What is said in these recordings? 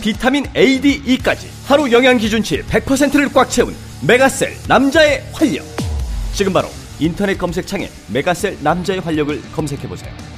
비타민 A, D, E까지 하루 영양 기준치 100%를 꽉 채운 메가셀 남자의 활력. 지금 바로 인터넷 검색창에 메가셀 남자의 활력을 검색해 보세요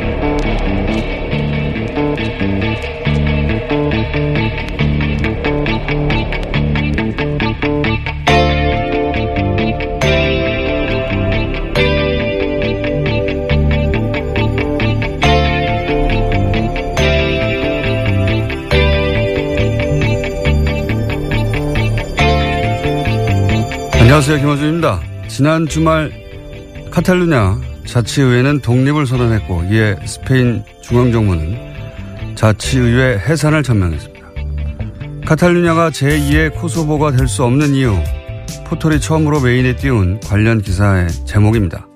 안녕하세요. 김호준입니다. 지난 주말 카탈루냐 자치의회는 독립을 선언했고 이에 스페인 중앙정부는 자치의회 해산을 전명했습니다. 카탈루냐가 제2의 코소보가 될 수 없는 이유 포털이 처음으로 메인에 띄운 관련 기사의 제목입니다.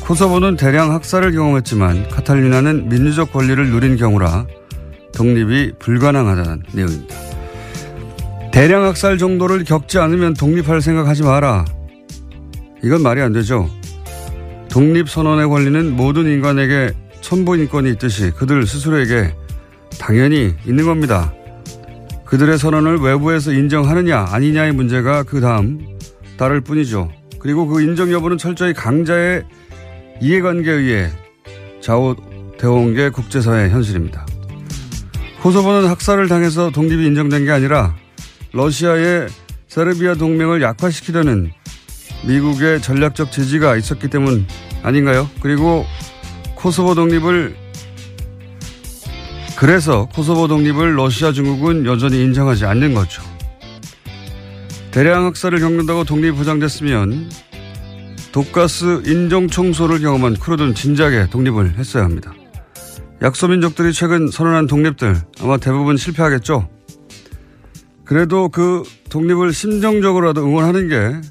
코소보는 대량 학살을 경험했지만 카탈루냐는 민주적 권리를 누린 경우라 독립이 불가능하다는 내용입니다. 대량 학살 정도를 겪지 않으면 독립할 생각하지 마라. 이건 말이 안 되죠. 독립선언의 권리는 모든 인간에게 천부인권이 있듯이 그들 스스로에게 당연히 있는 겁니다. 그들의 선언을 외부에서 인정하느냐 아니냐의 문제가 그 다음 따를 뿐이죠. 그리고 그 인정 여부는 철저히 강자의 이해관계에 의해 좌우되어 온 게 국제사회의 현실입니다. 코소보는 학살을 당해서 독립이 인정된 게 아니라 러시아의 세르비아 동맹을 약화시키려는 미국의 전략적 지지가 있었기 때문 아닌가요? 그리고 코소보 독립을 그래서 코소보 독립을 러시아 중국은 여전히 인정하지 않는 거죠. 대량 학살을 겪는다고 독립이 보장됐으면 독가스 인종 청소를 경험한 크루든 진작에 독립을 했어야 합니다. 약소민족들이 최근 선언한 독립들 아마 대부분 실패하겠죠. 그래도 그 독립을 심정적으로라도 응원하는 게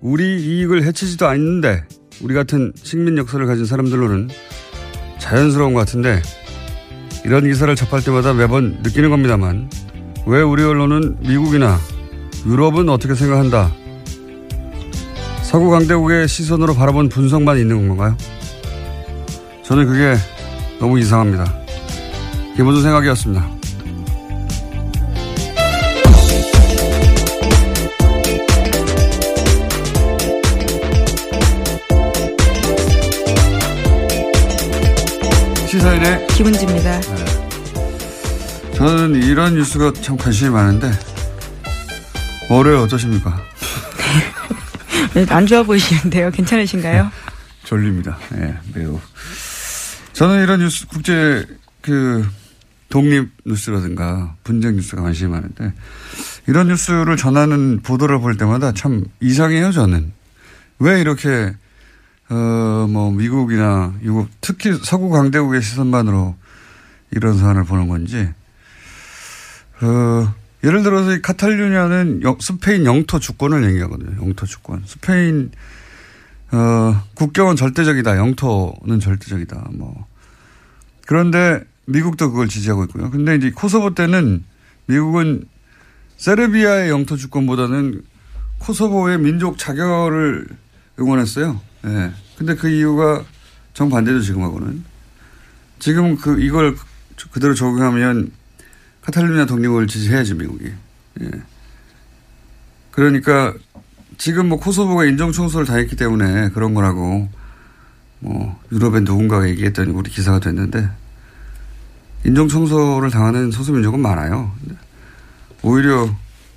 우리 이익을 해치지도 않는데 우리 같은 식민 역사를 가진 사람들로는 자연스러운 것 같은데 이런 기사를 접할 때마다 매번 느끼는 겁니다만 왜 우리 언론은 미국이나 유럽은 어떻게 생각한다 서구 강대국의 시선으로 바라본 분석만 있는 건가요? 저는 그게 너무 이상합니다. 기본적 생각이었습니다. 시사인의 기분집니다. 저는 이런 뉴스가 참 관심이 많은데 월요일 어떠십니까? 네, 안 좋아 보이시는데요. 괜찮으신가요? 졸립니다. 예, 매우. 저는 이런 뉴스, 국제, 그, 독립 뉴스라든가 분쟁 뉴스가 관심이 많은데 이런 뉴스를 전하는 보도를 볼 때마다 참 이상해요, 저는. 왜 이렇게, 어, 뭐, 미국이나 유럽, 특히 서구 강대국의 시선만으로 이런 사안을 보는 건지, 어, 예를 들어서 이 카탈루냐는 영, 스페인 영토 주권을 얘기하거든요. 영토 주권. 스페인, 어, 국경은 절대적이다. 영토는 절대적이다. 뭐. 그런데 미국도 그걸 지지하고 있고요. 근데 이제 코소보 때는 미국은 세르비아의 영토 주권보다는 코소보의 민족 자결을 응원했어요. 예. 네. 근데 그 이유가 정반대죠, 지금하고는. 지금 그, 이걸 그대로 적용하면 카탈루냐 독립을 지지해야지, 미국이. 예. 그러니까 지금 뭐 코소보가 인정청소를 다 했기 때문에 그런 거라고 뭐 유럽의 누군가가 얘기했더니 우리 기사가 됐는데 인정청소를 당하는 소수민족은 많아요. 오히려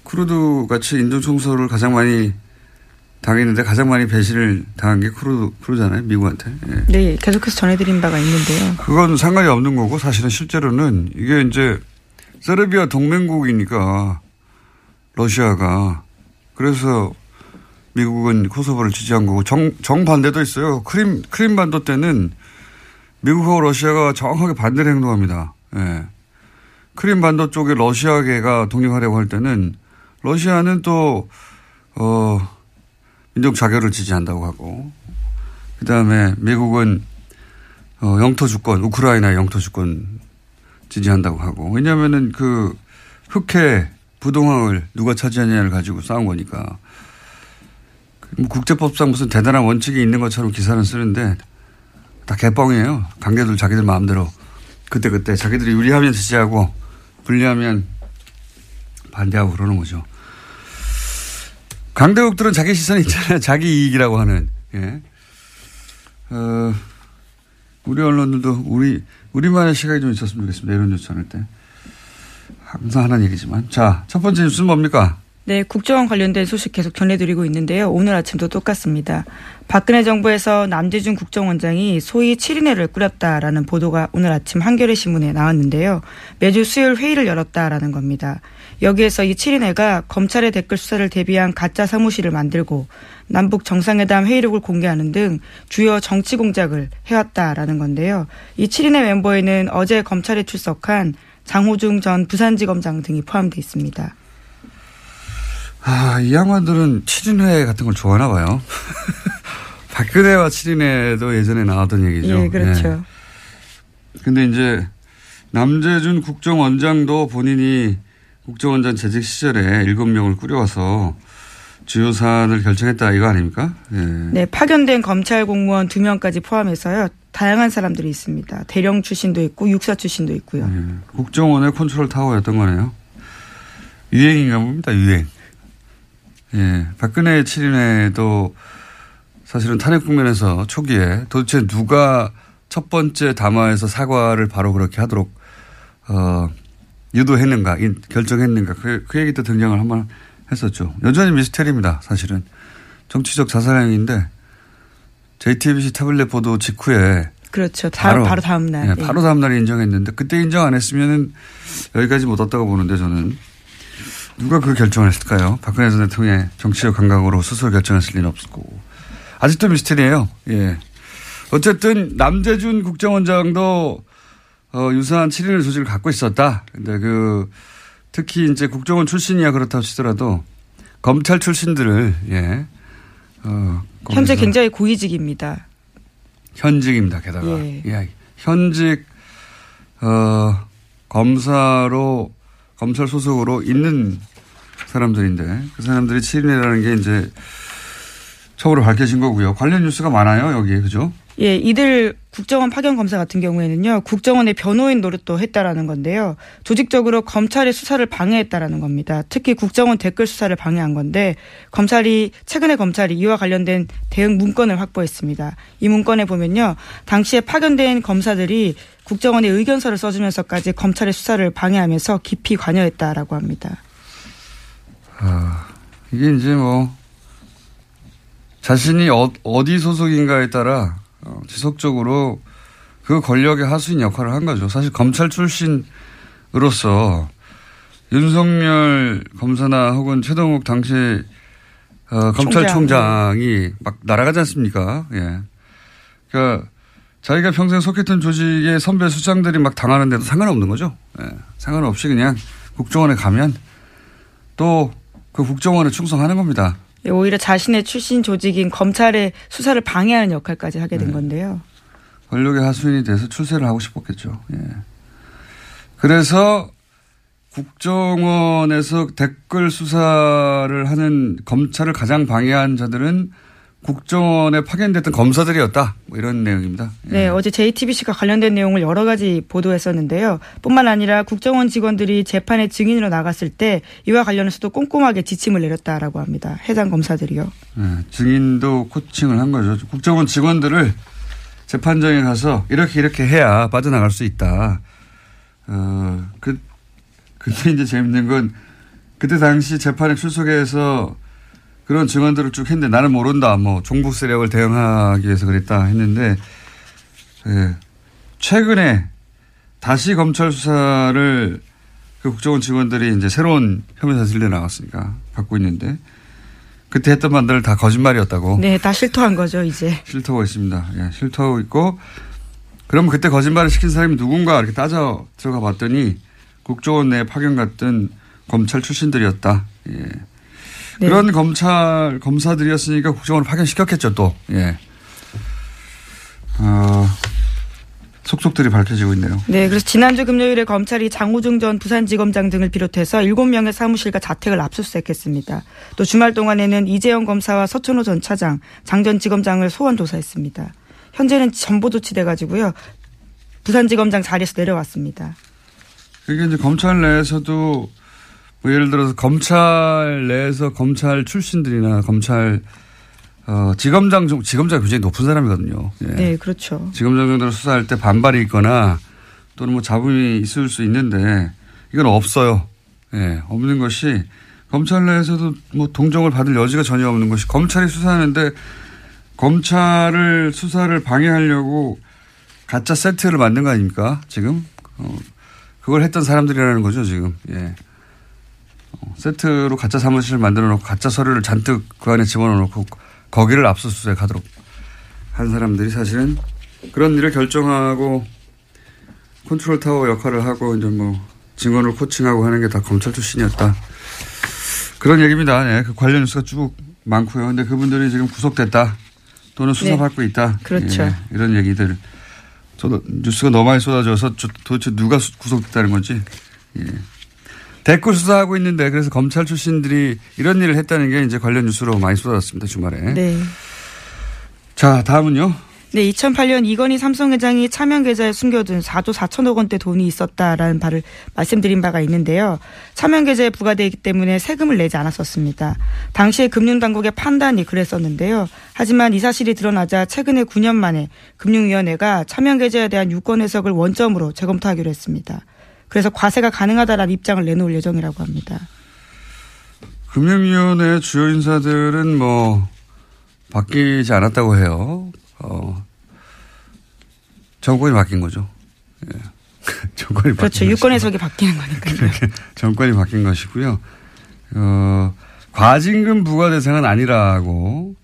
쿠르드 같이 인종 청소를 가장 많이 당했는데 가장 많이 배신을 당한 게 쿠르드, 쿠르잖아요. 미국한테. 예. 네, 계속해서 전해드린 바가 있는데요. 그건 상관이 없는 거고 사실은 실제로는 이게 이제 세르비아 동맹국이니까 러시아가 그래서 미국은 코소보를 지지한 거고 정, 정반대도 있어요. 크림, 크림 반도 때는 미국하고 러시아가 정확하게 반대를 행동합니다. 예. 크림 반도 쪽에 러시아계가 독립하려고 할 때는 러시아는 또, 어, 민족 자결을 지지한다고 하고, 그 다음에 미국은 어, 영토 주권, 우크라이나 영토 주권 지지한다고 하고, 왜냐면은 그 흑해 부동항을 누가 차지하냐를 가지고 싸운 거니까. 뭐 국제법상 무슨 대단한 원칙이 있는 것처럼 기사는 쓰는데 다 개뻥이에요. 관계들 자기들 마음대로 그때 그때 자기들이 유리하면 지지하고 불리하면 반대하고 그러는 거죠. 강대국들은 자기 시선이 있잖아요. 자기 이익이라고 하는. 예. 어, 우리 언론들도 우리, 우리만의 시각이 좀 있었으면 좋겠습니다. 이런 뉴스 전할 때. 항상 하는 얘기지만. 자, 첫 번째 뉴스는 뭡니까? 네, 국정원 관련된 소식 계속 전해드리고 있는데요. 오늘 아침도 똑같습니다. 박근혜 정부에서 남재준 국정원장이 소위 7인회를 꾸렸다라는 보도가 오늘 아침 한겨레 신문에 나왔는데요. 매주 수요일 회의를 열었다라는 겁니다. 여기에서 이 7인회가 검찰의 댓글 수사를 대비한 가짜 사무실을 만들고 남북 정상회담 회의록을 공개하는 등 주요 정치 공작을 해왔다라는 건데요. 이 7인회 멤버에는 어제 검찰에 출석한 장호중 전 부산지검장 등이 포함되어 있습니다. 아, 이 양반들은 7인회 같은 걸 좋아하나 봐요. 박근혜와 7인회도 예전에 나왔던 얘기죠. 예, 그렇죠. 네. 근데 이제 남재준 국정원장도 본인이 국정원장 재직 시절에 7명을 꾸려와서 주요 사안을 결정했다 이거 아닙니까? 예. 네, 파견된 검찰 공무원 2명까지 포함해서요. 다양한 사람들이 있습니다. 대령 출신도 있고 육사 출신도 있고요. 예. 국정원의 컨트롤 타워였던 거네요. 유행인가 봅니다. 유행. 예, 박근혜 7인회도 사실은 탄핵 국면에서 초기에 도대체 누가 첫 번째 담화에서 사과를 바로 그렇게 하도록 어, 유도했는가, 결정했는가 그, 그 얘기 때 등장을 한번 했었죠. 여전히 미스테리입니다. 사실은 정치적 자살행위인데 JTBC 타블렛 보도 직후에 그렇죠. 바로, 바로 다음 날. 네, 바로 다음 날에 인정했는데 그때 인정 안 했으면은 여기까지 못 왔다고 보는데 저는 누가 그 결정을 했을까요? 박근혜 전 대통령의 정치적 감각으로 스스로 결정했을 리는 없을 거고. 아직도 미스테리예요. 예. 어쨌든 남재준 국정원장도 어, 유사한 7인의 조직을 갖고 있었다. 근데 그 특히 이제 국정원 출신이야 그렇다고 치더라도 검찰 출신들을 예. 어, 현재 굉장히 고위직입니다. 현직입니다. 게다가 예. 예. 현직 어, 검사로 검찰 소속으로 있는 사람들인데 그 사람들이 7인이라는 게 이제 처음으로 밝혀진 거고요. 관련 뉴스가 많아요, 여기에. 그죠? 예, 이들 국정원 파견 검사 같은 경우에는요, 국정원의 변호인 노릇도 했다라는 건데요. 조직적으로 검찰의 수사를 방해했다라는 겁니다. 특히 국정원 댓글 수사를 방해한 건데, 검찰이, 최근에 검찰이 이와 관련된 대응 문건을 확보했습니다. 이 문건에 보면요, 당시에 파견된 검사들이 국정원의 의견서를 써주면서까지 검찰의 수사를 방해하면서 깊이 관여했다라고 합니다. 아, 이게 이제 뭐, 자신이 어, 디 소속인가에 따라 어, 지속적으로 그 권력의 하수인 역할을 한 거죠. 사실 검찰 출신으로서 윤석열 검사나 혹은 최동욱 당시 어, 검찰총장이 막 날아가지 않습니까? 예. 그러니까 자기가 평생 속했던 조직의 선배 수장들이 막 당하는데도 상관없는 거죠. 예. 상관없이 그냥 국정원에 가면 또 그 국정원에 충성하는 겁니다. 예, 오히려 자신의 출신 조직인 검찰의 수사를 방해하는 역할까지 하게 된 네. 건데요. 권력의 하수인이 돼서 출세를 하고 싶었겠죠. 예. 그래서 국정원에서 댓글 수사를 하는 검찰을 가장 방해한 자들은 국정원에 파견됐던 검사들이었다. 뭐 이런 내용입니다. 예. 네, 어제 JTBC가 관련된 내용을 여러 가지 보도했었는데요. 뿐만 아니라 국정원 직원들이 재판에 증인으로 나갔을 때 이와 관련해서도 꼼꼼하게 지침을 내렸다라고 합니다. 해당 검사들이요. 예, 증인도 코칭을 한 거죠. 국정원 직원들을 재판장에 가서 이렇게 이렇게 해야 빠져나갈 수 있다. 어, 그, 근데 이제 재밌는 건 그때 당시 재판에 출석해서 그런 증언들을 쭉 했는데 나는 모른다. 뭐 종북 세력을 대응하기 위해서 그랬다 했는데 예, 최근에 다시 검찰 수사를 그 국정원 직원들이 이제 새로운 혐의 사실로 나왔으니까 갖고 있는데 그때 했던 말들 다 거짓말이었다고 네, 다 실토한 거죠, 이제. 실토하고 있습니다. 예, 실토하고 있고 그럼 그때 거짓말을 시킨 사람이 누군가 이렇게 따져 들어가 봤더니 국정원 내에 파견 갔던 검찰 출신들이었다. 예. 네. 그런 검찰 검사들이었으니까 국정원을 파견시켰겠죠 또. 예. 어, 속속들이 밝혀지고 있네요. 네, 그래서 지난주 금요일에 검찰이 장우중 전 부산지검장 등을 비롯해서 7명의 사무실과 자택을 압수수색했습니다. 또 주말 동안에는 이재영 검사와 서천호 전 차장, 장 전 지검장을 소환 조사했습니다. 현재는 전보 조치돼 가지고요. 부산지검장 자리에서 내려왔습니다. 그게 이제 검찰 내에서도 뭐 예를 들어서 검찰 내에서 검찰 출신들이나 검찰 어, 지검장 중 지검장 굉장히 높은 사람이거든요. 예. 네, 그렇죠. 지검장 정도로 수사할 때 반발이 있거나 또는 뭐 잡음이 있을 수 있는데 이건 없어요. 예, 없는 것이 검찰 내에서도 뭐 동정을 받을 여지가 전혀 없는 것이 검찰이 수사하는데 검찰을 수사를 방해하려고 가짜 세트를 만든 거 아닙니까? 지금 어, 그걸 했던 사람들이라는 거죠 지금. 예. 어, 세트로 가짜 사무실을 만들어 놓고 가짜 서류를 잔뜩 그 안에 집어넣어 놓고 거기를 압수수색 하도록 한 사람들이 사실은 그런 일을 결정하고 컨트롤 타워 역할을 하고 이제 뭐 증언을 코칭하고 하는 게 다 검찰 출신이었다. 그런 얘기입니다. 예, 그 관련 뉴스가 쭉 많고요. 근데 그분들이 지금 구속됐다. 또는 수사받고 있다. 그렇죠. 예, 이런 얘기들. 저도 뉴스가 너무 많이 쏟아져서 저- 도대체 누가 수- 구속됐다는 건지. 예. 댓글 수사하고 있는데 그래서 검찰 출신들이 이런 일을 했다는 게 이제 관련 뉴스로 많이 쏟아졌습니다. 주말에. 네. 자, 다음은요. 네, 2008년 이건희 삼성 회장이 차명 계좌에 숨겨둔 4조 4천억 원대 돈이 있었다라는 바를 말씀드린 바가 있는데요. 차명 계좌에 부과되기 때문에 세금을 내지 않았었습니다. 당시에 금융당국의 판단이 그랬었는데요. 하지만 이 사실이 드러나자 최근에 9년 만에 금융위원회가 차명 계좌에 대한 유권 해석을 원점으로 재검토하기로 했습니다. 그래서 과세가 가능하다라는 입장을 내놓을 예정이라고 합니다. 금융위원회 주요 인사들은 뭐 바뀌지 않았다고 해요. 어, 정권이 바뀐 거죠. 예. 정권이 그렇죠. 유권. 해석이 바뀌는 거니까요. 정권이 바뀐 것이고요. 어, 과징금 부과 대상은 아니라고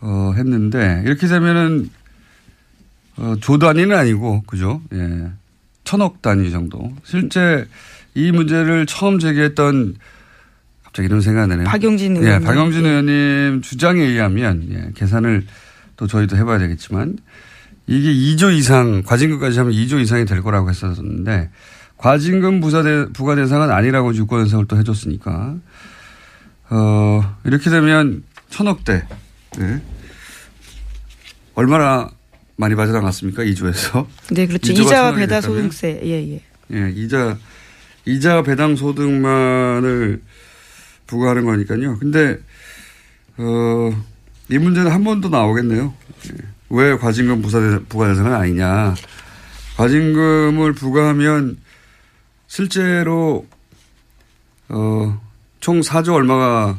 어, 했는데 이렇게 되면은 어, 조 단위는 아니고 그죠? 예. 천억 단위 정도. 실제 이 문제를 처음 제기했던 갑자기 이런 생각이 나네요. 박용진 예, 의원님. 박영진 의원님 주장에 의하면 예, 계산을 또 저희도 해봐야 되겠지만 이게 2조 이상 과징금까지 하면 2조 이상이 될 거라고 했었는데 과징금 부사 대, 부과 대상은 아니라고 유권 해석을 또 해줬으니까 어 이렇게 되면 천억대 예. 얼마나 많이 빠져나 갔습니까 2조에서 네, 그렇죠. 배다 됐다면? 소득세. 예, 예. 예, 이자, 이자 배당 소득만을 부과하는 거니까요. 근데, 어, 이 문제는 한 번 더 나오겠네요. 예. 왜 과징금 부과 대상은 아니냐. 과징금을 부과하면 실제로, 어, 총 4조 얼마가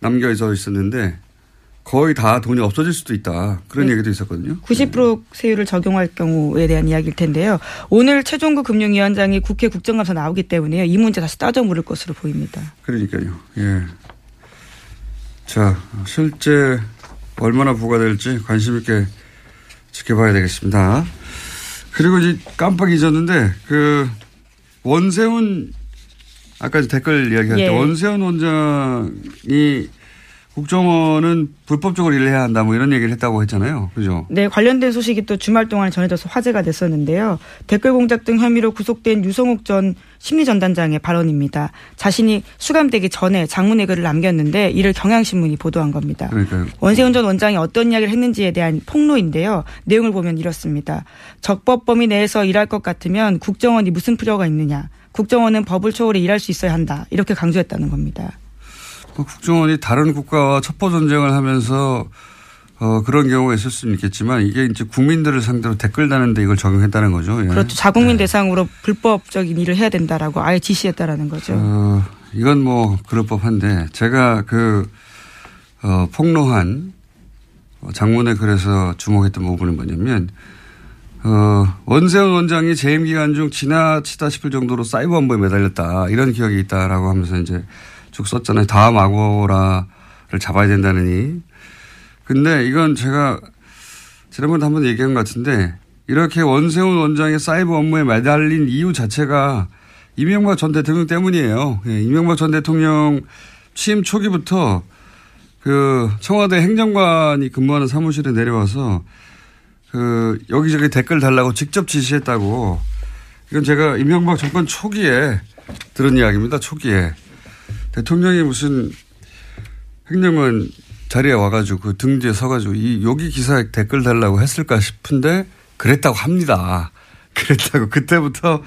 남겨져 있었는데 거의 다 돈이 없어질 수도 있다. 그런 네. 얘기도 있었거든요. 90% 세율을 적용할 경우에 대한 이야기일 텐데요. 오늘 최종구 금융위원장이 국회 국정감사 나오기 때문에요. 이 문제 다시 따져 물을 것으로 보입니다. 그러니까요. 예. 자, 실제 얼마나 부과될지 관심 있게 지켜봐야 되겠습니다. 그리고 이제 깜빡 잊었는데 그 원세훈 아까 댓글 이야기할 때 예. 원세훈 원장이 국정원은 불법적으로 일을 해야 한다 뭐 이런 얘기를 했다고 했잖아요. 그죠? 네, 관련된 소식이 또 주말 동안 전해져서 화제가 됐었는데요. 댓글 공작 등 혐의로 구속된 유성욱 전 심리전단장의 발언입니다. 자신이 수감되기 전에 장문의 글을 남겼는데 이를 경향신문이 보도한 겁니다. 그러니까요. 원세훈 전 원장이 어떤 이야기를 했는지에 대한 폭로인데요. 내용을 보면 이렇습니다. 적법 범위 내에서 일할 것 같으면 국정원이 무슨 필요가 있느냐. 국정원은 법을 초월해 일할 수 있어야 한다. 이렇게 강조했다는 겁니다. 뭐 국정원이 다른 국가와 첩보 전쟁을 하면서 어, 그런 경우가 있을 수는 있겠지만 이게 이제 국민들을 상대로 댓글 다는데 이걸 적용했다는 거죠. 예. 그렇죠. 자국민 대상으로 불법적인 일을 해야 된다라고 아예 지시했다라는 거죠. 어, 이건 뭐 그럴 법한데 제가 그 어, 폭로한 어, 장문에 그래서 주목했던 부분은 뭐냐면 어, 원세훈 원장이 재임 기간 중 지나치다 싶을 정도로 사이버 업무에 매달렸다 이런 기억이 있다라고 하면서 이제 쭉 썼잖아요. 다음 아고라를 잡아야 된다느니. 근데 이건 제가 지난번에 한번 얘기한 것 같은데 이렇게 원세훈 원장의 사이버 업무에 매달린 이유 자체가 이명박 전 대통령 때문이에요. 예, 이명박 전 대통령 취임 초기부터 그 청와대 행정관이 근무하는 사무실에 내려와서 그 여기저기 댓글 달라고 직접 지시했다고 이건 제가 이명박 정권 초기에 들은 이야기입니다. 초기에 대통령이 무슨 행정관 자리에 와가지고 그 등 뒤에 서가지고 이 여기 기사에 댓글 달라고 했을까 싶은데 그랬다고 합니다. 그랬다고 그때부터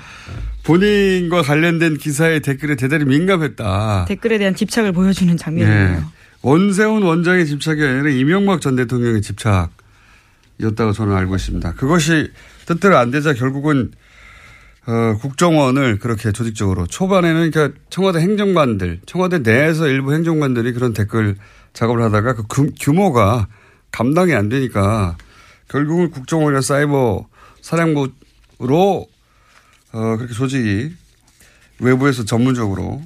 본인과 관련된 기사의 댓글에 대단히 민감했다. 댓글에 대한 집착을 보여주는 장면이에요. 네. 원세훈 원장의 집착이 아니라 이명박 전 대통령의 집착이었다고 저는 알고 있습니다. 그것이 뜻대로 안 되자 결국은 어, 국정원을 그렇게 조직적으로 초반에는 그러니까 청와대 행정관들, 청와대 내에서 일부 행정관들이 그런 댓글 작업을 하다가 그 규- 규모가 감당이 안 되니까 결국은 국정원이나 사이버 사령부로 어, 그렇게 조직이 외부에서 전문적으로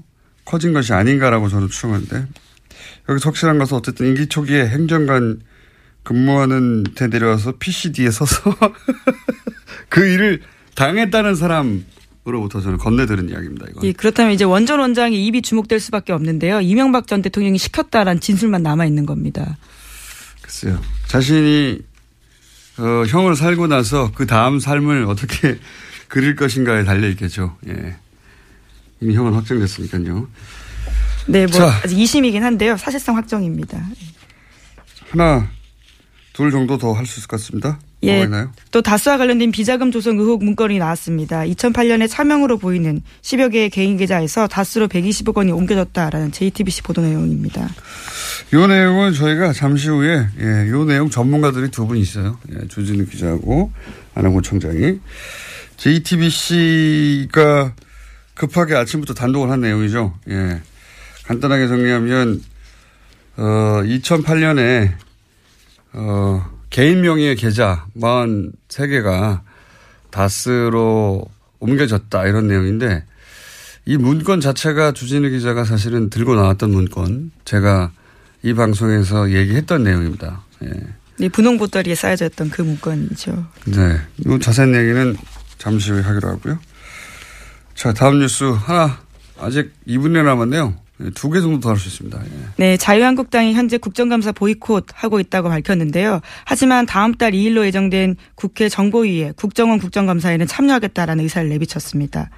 커진 것이 아닌가라고 저는 추정하는데 여기서 확실한 것은 어쨌든 임기 초기에 행정관 근무하는 데 내려와서 PCD에 서서 그 일을 당했다는 사람 으로부터 저는 건네들은 이야기입니다. 이건. 예, 그렇다면 이제 원전 원장의 입이 주목될 수밖에 없는데요. 이명박 전 대통령이 시켰다라는 진술만 남아 있는 겁니다. 글쎄요. 자신이 어, 형을 살고 나서 그 다음 삶을 어떻게 그릴 것인가에 달려 있겠죠. 예. 이미 형은 확정됐으니까요. 네, 뭐 자. 아직 2심이긴 한데요. 사실상 확정입니다. 하나, 둘 정도 더 할 수 있을 것 같습니다. 예. 뭐가 있나요? 또 다스와 관련된 비자금 조성 의혹 문건이 나왔습니다. 2008년에 차명으로 보이는 10여 개의 개인 계좌에서 다스로 120억 원이 옮겨졌다라는 JTBC 보도 내용입니다. 이 내용은 저희가 잠시 후에 예, 이 내용 전문가들이 두 분 있어요. 예, 조진우 기자하고 안홍구 총장이 JTBC가 급하게 아침부터 단독을 한 내용이죠. 예. 간단하게 정리하면 어 2008년에 어 개인 명의의 계좌 43개가 다스로 옮겨졌다 이런 내용인데 이 문건 자체가 주진우 기자가 사실은 들고 나왔던 문건 제가 이 방송에서 얘기했던 내용입니다. 예. 네, 분홍 보따리에 쌓여져 있던 그 문건이죠. 네. 이 자세한 얘기는 잠시 후에 하기로 하고요. 자, 다음 뉴스 하나 아직 2분이 남았네요. 두 개 정도 더 할 수 있습니다. 예. 네, 자유한국당이 현재 국정감사 보이콧 하고 있다고 밝혔는데요. 하지만 다음 달 2일로 예정된 국회 정보위에 국정원 국정감사에는 참여하겠다라는 의사를 내비쳤습니다.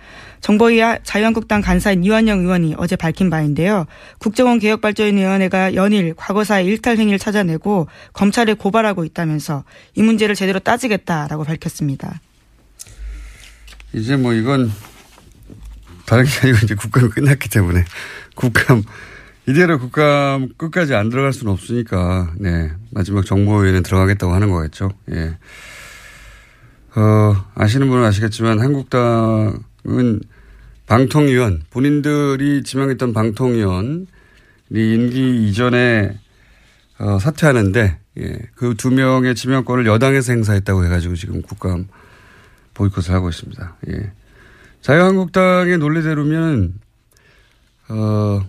정보위 자유한국당 간사인 이완영 의원이 어제 밝힌 바인데요. 국정원 개혁발전위원회가 연일 과거사의 일탈 행위를 찾아내고 검찰에 고발하고 있다면서 이 문제를 제대로 따지겠다라고 밝혔습니다. 이제 뭐 이건 다른 게 아니고 이제 국감이 끝났기 때문에 국감 이대로 국감 끝까지 안 들어갈 수는 없으니까 네 마지막 정보위에는 들어가겠다고 하는 거겠죠. 예. 어 아시는 분은 아시겠지만 한국당은 방통위원 본인들이 지명했던 방통위원이 임기 이전에 어, 사퇴하는데 예, 그 두 명의 지명권을 여당에서 행사했다고 해가지고 지금 국감 보이콧을 하고 있습니다. 예. 자유한국당의 논리대로면 어,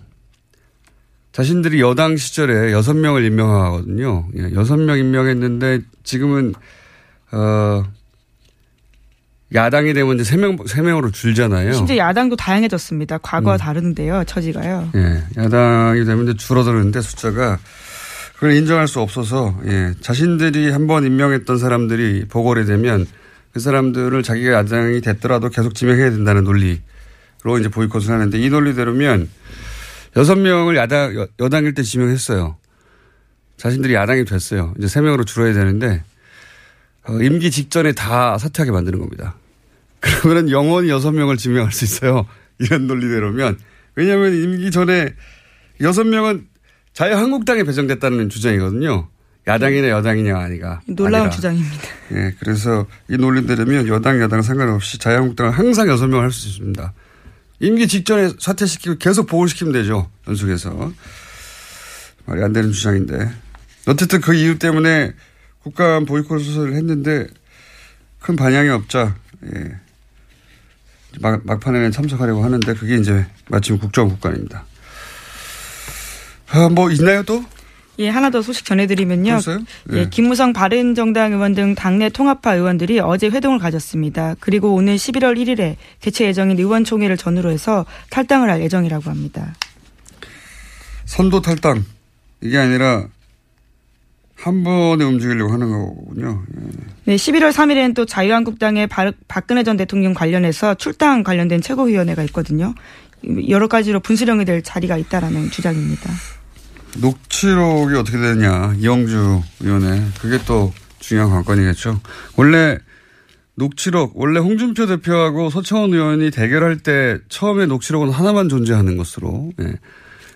자신들이 여당 시절에 여섯 명을 임명하거든요. 예, 여섯 명 임명했는데 지금은 어, 야당이 되면 이제 세 명, 세 명으로 줄잖아요. 심지어 야당도 다양해졌습니다. 과거와 음. 다른데요, 처지가요. 예, 야당이 되면 이제 줄어드는데 숫자가 그걸 인정할 수 없어서 예, 자신들이 한 번 임명했던 사람들이 보궐이 되면 그 사람들을 자기가 야당이 됐더라도 계속 지명해야 된다는 논리로 이제 보이콧을 하는데 이 논리대로면 여섯 명을 야당 여, 여당일 때 지명했어요. 자신들이 야당이 됐어요. 이제 세 명으로 줄어야 되는데 어, 임기 직전에 다 사퇴하게 만드는 겁니다. 그러면은 영원히 여섯 명을 지명할 수 있어요. 이런 논리대로면 왜냐하면 임기 전에 여섯 명은 자유한국당에 배정됐다는 주장이거든요. 야당이냐 여당이냐 아니가. 놀라운 아니라. 주장입니다. 예, 그래서 이 논리대로면 여당 여당 상관없이 자유한국당은 항상 여섯 명을 할 수 있습니다. 임기 직전에 사퇴시키고 계속 보궐시키면 되죠. 연속해서. 말이 안 되는 주장인데. 어쨌든 그 이유 때문에 국감 보이콧을 했는데 큰 반향이 없자, 예. 막, 막판에는 참석하려고 하는데 그게 이제 마침 국정국관입니다. 아, 뭐 있나요 또? 예, 하나 더 소식 전해드리면요. 예, 예. 김무성 바른정당 의원 등 당내 통합파 의원들이 어제 회동을 가졌습니다. 그리고 오늘 11월 1일에 개최 예정인 의원총회를 전후로 해서 탈당을 할 예정이라고 합니다. 선도 탈당. 이게 아니라 한 번에 움직이려고 하는 거군요. 예. 네, 11월 3일에는 또 자유한국당의 바- 박근혜 전 대통령 관련해서 출당 관련된 최고위원회가 있거든요. 여러 가지로 분수령이 될 자리가 있다라는 주장입니다. 녹취록이 어떻게 되느냐. 이영주 의원의. 그게 또 중요한 관건이겠죠. 원래 녹취록, 원래 홍준표 대표하고 서청원 의원이 대결할 때 처음에 녹취록은 하나만 존재하는 것으로, 예.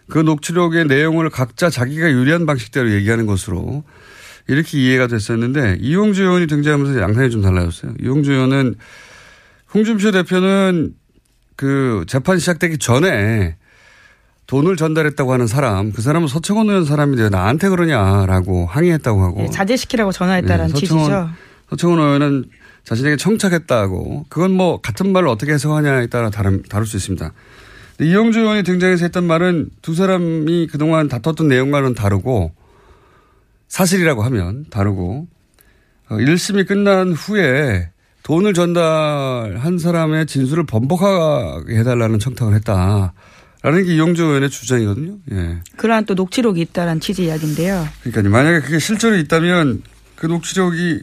그 녹취록의 내용을 각자 자기가 유리한 방식대로 얘기하는 것으로 이렇게 이해가 됐었는데 이용주 의원이 등장하면서 양상이 좀 달라졌어요. 이용주 의원은 홍준표 대표는 그 재판 시작되기 전에 돈을 전달했다고 하는 사람, 그 사람은 서청원 의원 사람인데 왜 나한테 그러냐라고 항의했다고 하고. 예, 자제시키라고 전화했다라는 네, 취지죠. 서청원, 서청원 의원은 자신에게 청착했다고. 그건 뭐 같은 말을 어떻게 해석하냐에 따라 다름, 다를 수 있습니다. 이용주 의원이 등장해서 했던 말은 두 사람이 그동안 다퉜던 내용과는 다르고 사실이라고 하면 다르고 어, 1심이 끝난 후에 돈을 전달한 사람의 진술을 번복하게 해달라는 청탁을 했다. 라는 게 이용주 의원의 주장이거든요. 예. 그러한 또 녹취록이 있다라는 취지 이야기인데요. 그러니까 만약에 그게 실제로 있다면 그 녹취록이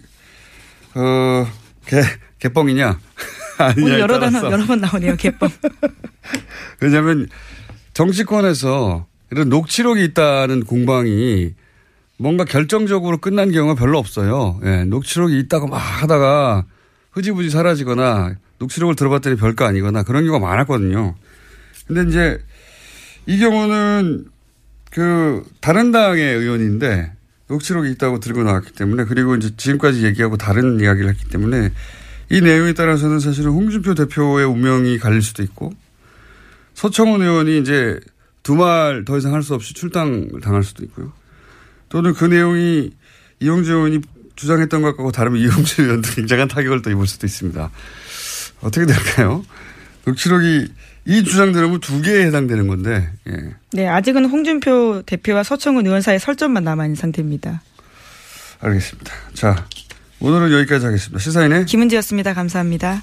어 개, 개뻥이냐 오늘 여러 번 따라서 여러 번 나오네요. 개뻥. 왜냐하면 정치권에서 이런 녹취록이 있다는 공방이 뭔가 결정적으로 끝난 경우가 별로 없어요. 예, 녹취록이 있다고 막 하다가 흐지부지 사라지거나 녹취록을 들어봤더니 별거 아니거나 그런 경우가 많았거든요. 근데 이제 이 경우는 그 다른 당의 의원인데 녹취록이 있다고 들고 나왔기 때문에 그리고 이제 지금까지 얘기하고 다른 이야기를 했기 때문에 이 내용에 따라서는 사실은 홍준표 대표의 운명이 갈릴 수도 있고 서청원 의원이 이제 두 말 더 이상 할 수 없이 출당을 당할 수도 있고요. 또는 그 내용이 이용주 의원이 주장했던 것과 다르면 이용주 의원도 굉장한 타격을 또 입을 수도 있습니다. 어떻게 될까요? 녹취록이 이 주장 들으면 두 개에 해당되는 건데, 예. 네, 아직은 홍준표 대표와 서청은 의원 사이에 설전만 남아 있는 상태입니다. 알겠습니다. 자, 오늘은 여기까지 하겠습니다. 시사인의 김은지였습니다. 감사합니다.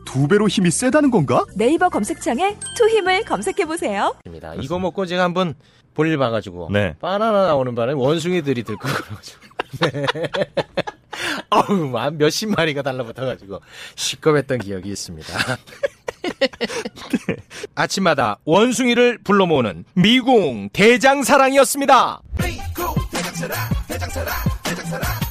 두 배로 힘이 세다는 건가? 네이버 검색창에 투 힘을 검색해 보세요. 입니다. 이거 먹고 제가 한번 볼일 봐가지고 네. 바나나 나오는 바람에 원숭이들이 들고 그래가지고 네. 어우 한 몇십 마리가 달라붙어가지고 식겁했던 기억이 있습니다. 아침마다 원숭이를 불러 모으는 미궁 대장사랑이었습니다. 장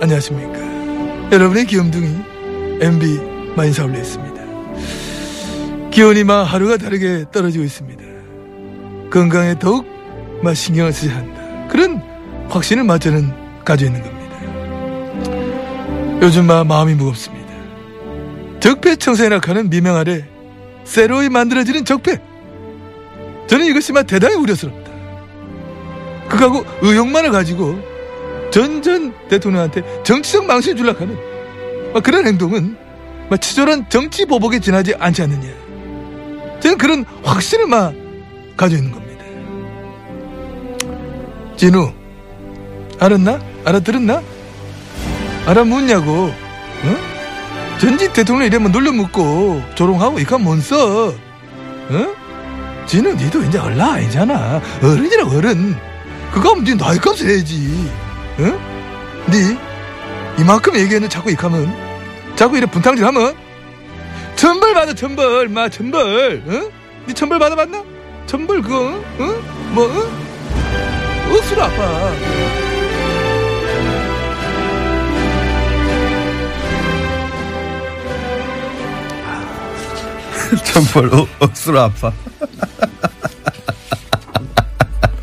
안녕하십니까. 여러분의 귀염둥이 MB 만사 올렸습니다. 기온이 막 하루가 다르게 떨어지고 있습니다. 건강에 더욱 막 신경을 쓰야 한다. 그런 확신을 막 저는 가지고 있는 겁니다. 요즘 막 마음이 무겁습니다. 적폐청산이라 하는 미명 아래 새로이 만들어지는 적폐. 저는 이것이 막 대단히 우려스럽다. 그하고 의욕만을 가지고 전 전 대통령한테 정치적 망신 줄라 하는 막 그런 행동은 막 치졸한 정치 보복에 지나지 않지 않느냐. 저는 그런 확신을 막 가지고 있는 겁니다. 진우, 알았나? 알아들었나? 알아묻냐고, 어? 전직 대통령 이래면 놀려묻고 조롱하고 이건 뭔 써? 어? 진우, 니도 이제 얼라 아니잖아. 어른이라 어른. 그거 하면 니 나이 값 해야지. 응? 니 이만큼 얘기했는데 자꾸 이카면 자꾸 이래 분탕질 하면 천벌 받아 천벌 마 천벌 응? 니 천벌 받아봤나? 천벌 그거 응? 뭐 응? 억수로 아파 천벌 어, 억수로 아파.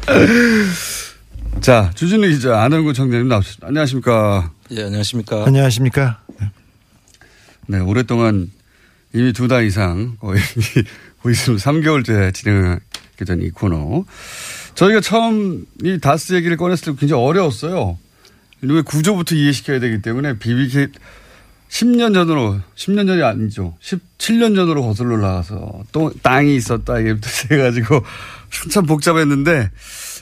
자, 주진우 기자, 안원구 청장님 나오셨습니다. 안녕하십니까. 예, 안녕하십니까. 안녕하십니까. 네, 오랫동안 이미 두 달 이상 거의 거의 3개월째 진행하게 된 이 코너. 저희가 처음 이 다스 얘기를 꺼냈을 때 굉장히 어려웠어요. 왜 구조부터 이해시켜야 되기 때문에 BBK 10년 전으로, 10년 전이 아니죠. 17년 전으로 거슬러 올라가서 또 땅이 있었다 이게부터 해가지고 한참 복잡했는데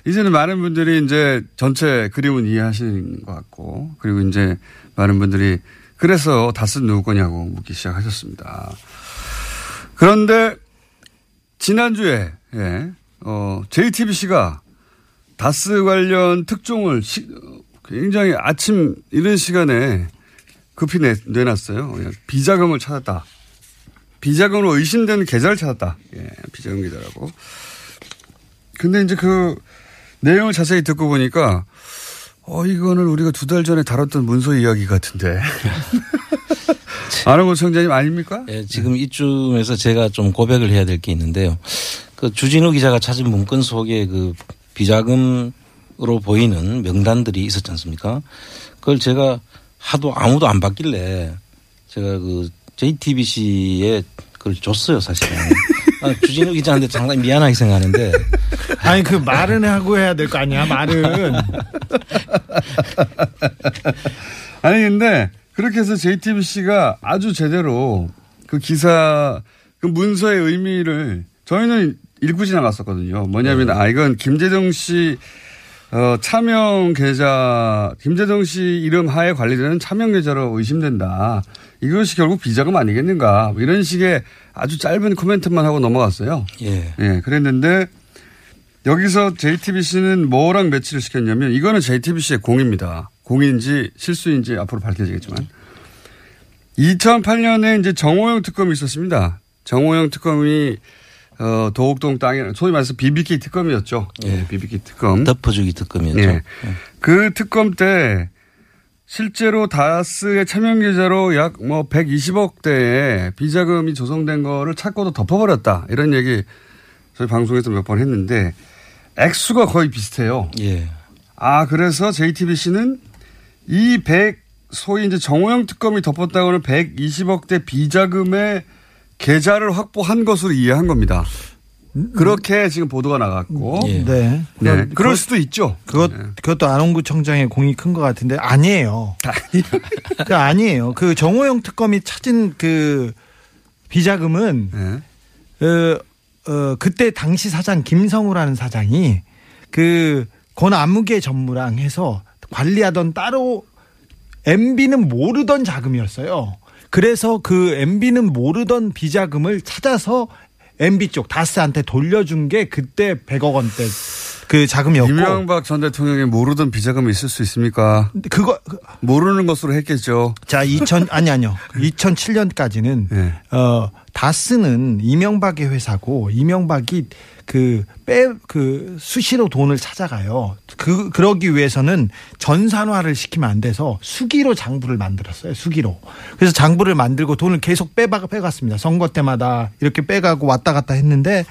이제는 많은 분들이 이제 전체 그림은 이해하시는 것 같고 그리고 이제 많은 분들이 그래서 다스 누구 거냐고 묻기 시작하셨습니다. 그런데 지난주에 예, 어, JTBC가 다스 관련 특종을 시, 굉장히 아침 이런 시간에 급히 내, 내놨어요. 비자금을 찾았다. 비자금으로 의심되는 계좌를 찾았다. 예, 비자금 계좌라고. 근데 이제 그 내용을 자세히 듣고 보니까 어, 이거는 우리가 두 달 전에 다뤘던 문서 이야기 같은데. 안홍구 청장님 아닙니까? 예, 지금 이쯤에서 제가 좀 고백을 해야 될 게 있는데요. 그 주진우 기자가 찾은 문건 속에 그 비자금으로 보이는 명단들이 있었지 않습니까? 그걸 제가 하도 아무도 안 받길래 제가 그 JTBC에 그걸 줬어요, 사실은. 아, 주진우 기자한테 상당히 미안하게 생각하는데. 아니, 그 말은 하고 해야 될 거 아니야, 말은. 아니, 근데 그렇게 해서 JTBC가 아주 제대로 그 기사, 그 문서의 의미를 저희는 읽고 지나갔었거든요. 뭐냐면, 네. 아, 이건 김재정 씨, 어, 차명 계좌, 김재정 씨 이름 하에 관리되는 차명 계좌로 의심된다. 이것이 결국 비자금 아니겠는가. 뭐 이런 식의 아주 짧은 코멘트만 하고 넘어갔어요. 예. 예, 그랬는데 여기서 JTBC는 뭐랑 매치를 시켰냐면 이거는 JTBC의 공입니다. 공인지 실수인지 앞으로 밝혀지겠지만 2008년에 이제 정호영 특검이 있었습니다. 정호영 특검이 어, 도곡동 땅에 소위 말해서 BBK 특검이었죠. 예, BBK 특검. 덮어주기 특검이었죠. 예. 그 특검 때 실제로 다스의 차명 계좌로 약 뭐 120억 대의 비자금이 조성된 거를 찾고도 덮어버렸다. 이런 얘기 저희 방송에서 몇 번 했는데 액수가 거의 비슷해요. 예. 아, 그래서 JTBC는 이 소위 이제 정호영 특검이 덮었다고는 120억 대 비자금의 계좌를 확보한 것으로 이해한 겁니다. 그렇게 지금 보도가 나갔고. 네. 네. 그건- 그럴 그것- 수도 있죠. 그것 그것도 안홍구청장의 공이 큰 것 같은데 아니에요. 그 아니에요. 그 정호영 특검이 찾은 그 비자금은 어, 어, 그때 당시 사장 김성우라는 사장이 그 권 안무개 전무랑 해서 관리하던 따로 MB는 모르던 자금이었어요. 그래서 그 MB는 모르던 비자금을 찾아서 MB 쪽 다스한테 돌려준 게 그때 100억 원대 그 자금이었고 이명박 전 대통령이 모르던 비자금이 있을 수 있습니까? 그거 모르는 것으로 했겠죠. 자, 2000 아니 아니요. 2007년까지는 네. 어 다스는 이명박의 회사고 이명박이 그빼그 수시로 돈을 찾아가요. 그 그러기 위해서는 전산화를 시키면 안 돼서 수기로 장부를 만들었어요. 수기로. 그래서 장부를 만들고 돈을 계속 빼가 빼갔습니다. 선거 때마다 이렇게 빼가고 왔다 갔다 했는데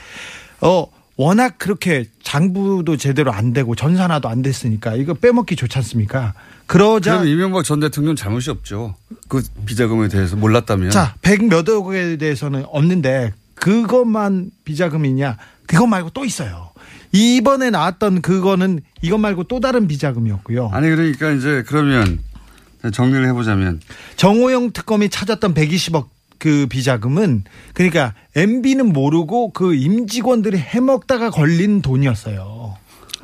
어 워낙 그렇게 장부도 제대로 안 되고 전산화도 안 됐으니까 이거 빼먹기 좋지 않습니까? 그러자 그럼 이명박 전 대통령 잘못이 없죠. 그 비자금에 대해서 몰랐다면. 자, 백몇 억에 대해서는 없는데 그것만 비자금이냐? 그것 말고 또 있어요. 이번에 나왔던 그거는 이것 말고 또 다른 비자금이었고요. 아니 그러니까 이제 그러면 정리를 해보자면 정호영 특검이 찾았던 120억 그 비자금은 그러니까 MB는 모르고 그 임직원들이 해먹다가 걸린 돈이었어요.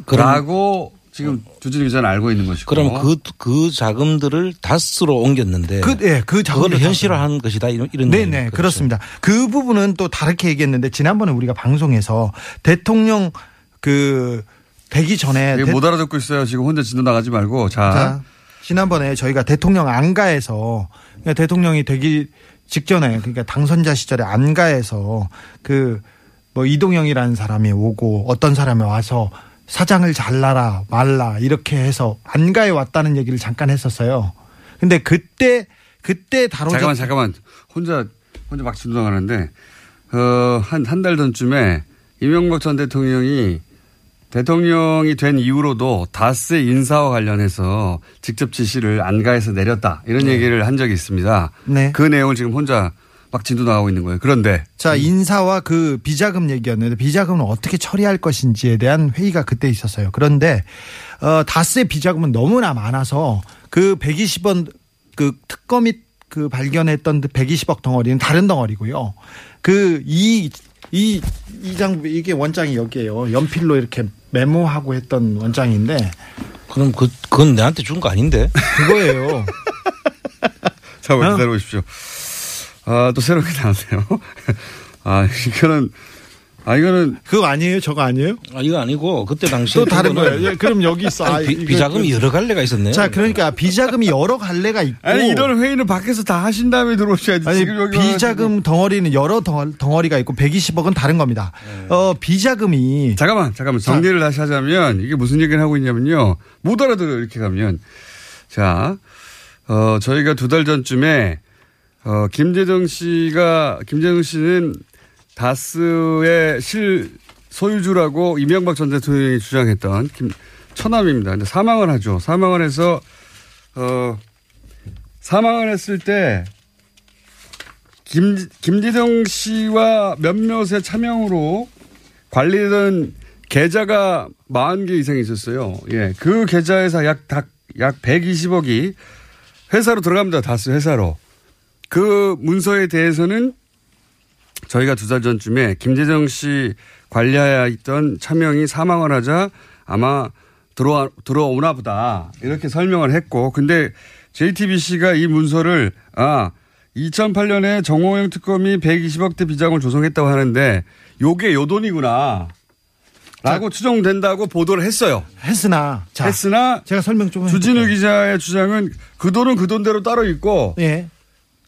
라고 지금 주진 기자는 알고 있는 것이고. 그럼 그, 그 자금들을 다스로 옮겼는데. 그, 예, 그 자금을 현실화한 것이다. 이런, 이런. 네네 내용이죠. 그렇습니다. 그 부분은 또 다르게 얘기했는데 지난번에 우리가 방송에서 대통령 그 되기 전에 이게 대- 못 알아듣고 있어요. 지금 혼자 진도 나가지 말고. 자. 자, 지난번에 저희가 대통령 안가에서 그러니까 대통령이 되기 직전에 그러니까 당선자 시절에 안가에서 그 뭐 이동영이라는 사람이 오고 어떤 사람이 와서 사장을 잘라라 말라 이렇게 해서 안가에 왔다는 얘기를 잠깐 했었어요. 근데 그때 그때 다뤄졌 잠깐만 잠깐만 혼자 혼자 막 진도 나가는데 어한 한 달 전쯤에 이명박 전 대통령이 대통령이 된 이후로도 다스의 인사와 관련해서 직접 지시를 안가에서 내렸다 이런 얘기를 한 적이 있습니다. 네. 그 내용을 지금 혼자 막 진도 나가고 있는 거예요. 그런데 자, 인사와 그 비자금 얘기였는데 비자금은 어떻게 처리할 것인지에 대한 회의가 그때 있었어요. 그런데 어 다스의 비자금은 너무나 많아서 그 120원 그 특검이 그 발견했던 120억 덩어리는 다른 덩어리고요. 그이이이 장부 이게 원장이 여기에요. 연필로 이렇게 메모하고 했던 원장인데 그럼 그 그건 내한테 준 거 아닌데? 그거예요. 잠깐만 기다려 보십시오. 아, 또 새로운 게 나왔네요. 아, 이거는 아 이거는 그거 아니에요? 저거 아니에요? 아 이거 아니고 그때 당시 또 다른 거예요. 예, 그럼 여기 있어. 아, 비, 이거 비자금이 그- 여러 갈래가 있었네요. 자, 그러니까 비자금이 여러 갈래가 있고 아니 이런 회의는 밖에서 다 하신 다음에 들어오셔야지. 아니, 지금 여기 비자금 덩어리는 여러 덩- 덩어리 가 있고 120억은 다른 겁니다. 어, 비자금이 잠깐만, 잠깐만. 정리를 다시 하자면 이게 무슨 얘기를 하고 있냐면요. 못 알아들어요. 이렇게 가면. 자, 어, 저희가 두 달 전쯤에 어, 김재정 씨가, 김재정 씨는 다스의 실 소유주라고 이명박 전 대통령이 주장했던 김, 처남입니다. 근데 사망을 하죠. 사망을 해서, 어, 사망을 했을 때 김, 김재정 씨와 몇몇의 차명으로 관리되던 계좌가 40개 이상 있었어요. 예. 그 계좌에서 약, 약 120억이 회사로 들어갑니다. 다스 회사로. 그 문서에 대해서는 저희가 두 달 전쯤에 김재정 씨 관리하에 있던 차명이 사망을 하자 아마 들어와, 들어오나 보다. 이렇게 설명을 했고. 근데 JTBC가 이 문서를 아, 2008년에 정호영 특검이 120억대 비자금을 조성했다고 하는데 요게 요 돈이구나. 라고 추정된다고 보도를 했어요. 했으나 자, 했으나 제가 설명 좀 주진우 해볼게요. 기자의 주장은 그 돈은 그 돈대로 따로 있고 예.